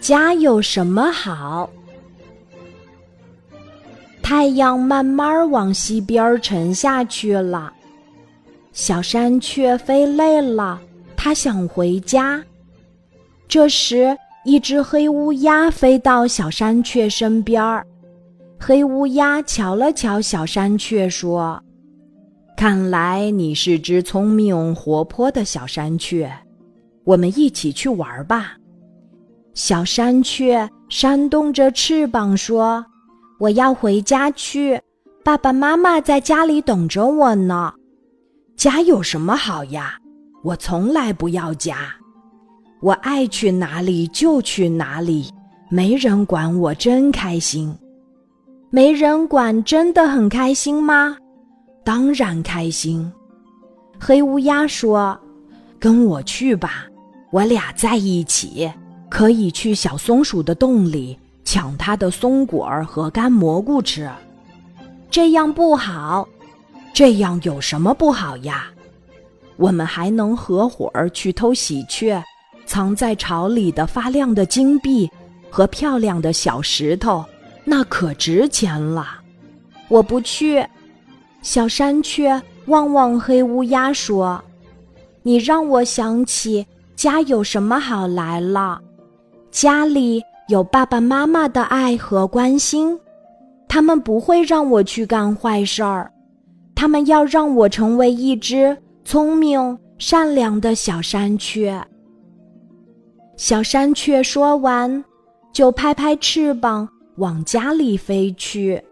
家有什么好？太阳慢慢往西边沉下去了，小山雀飞累了，它想回家。这时，一只黑乌鸦飞到小山雀身边儿。黑乌鸦瞧了瞧小山雀，说：“看来你是只聪明活泼的小山雀，我们一起去玩吧。”小山雀扇动着翅膀说：“我要回家去，爸爸妈妈在家里等着我呢。家有什么好呀？我从来不要家，我爱去哪里就去哪里，没人管我，真开心。”没人管，真的很开心吗？当然开心。黑乌鸦说：“跟我去吧，我俩在一起，可以去小松鼠的洞里抢它的松果儿和干蘑菇吃。这样不好，这样有什么不好呀？我们还能合伙儿去偷喜鹊藏在巢里的发亮的金币和漂亮的小石头。”那可值钱了，我不去。小山雀望望黑乌鸦说：“你让我想起家有什么好来了，家里有爸爸妈妈的爱和关心，他们不会让我去干坏事儿，他们要让我成为一只聪明善良的小山雀。”小山雀说完，就拍拍翅膀。往家里飞去。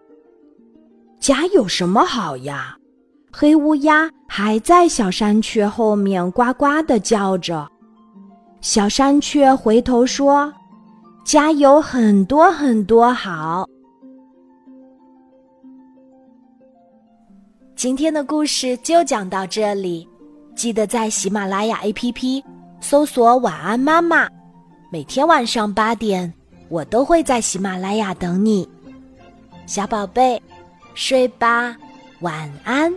家有什么好呀？黑乌鸦还在小山雀后面呱呱的叫着。小山雀回头说：“家有很多很多好。”今天的故事就讲到这里，记得在喜马拉雅 APP 搜索“晚安妈妈”，每天晚上八点。我都会在喜马拉雅等你，小宝贝，睡吧，晚安。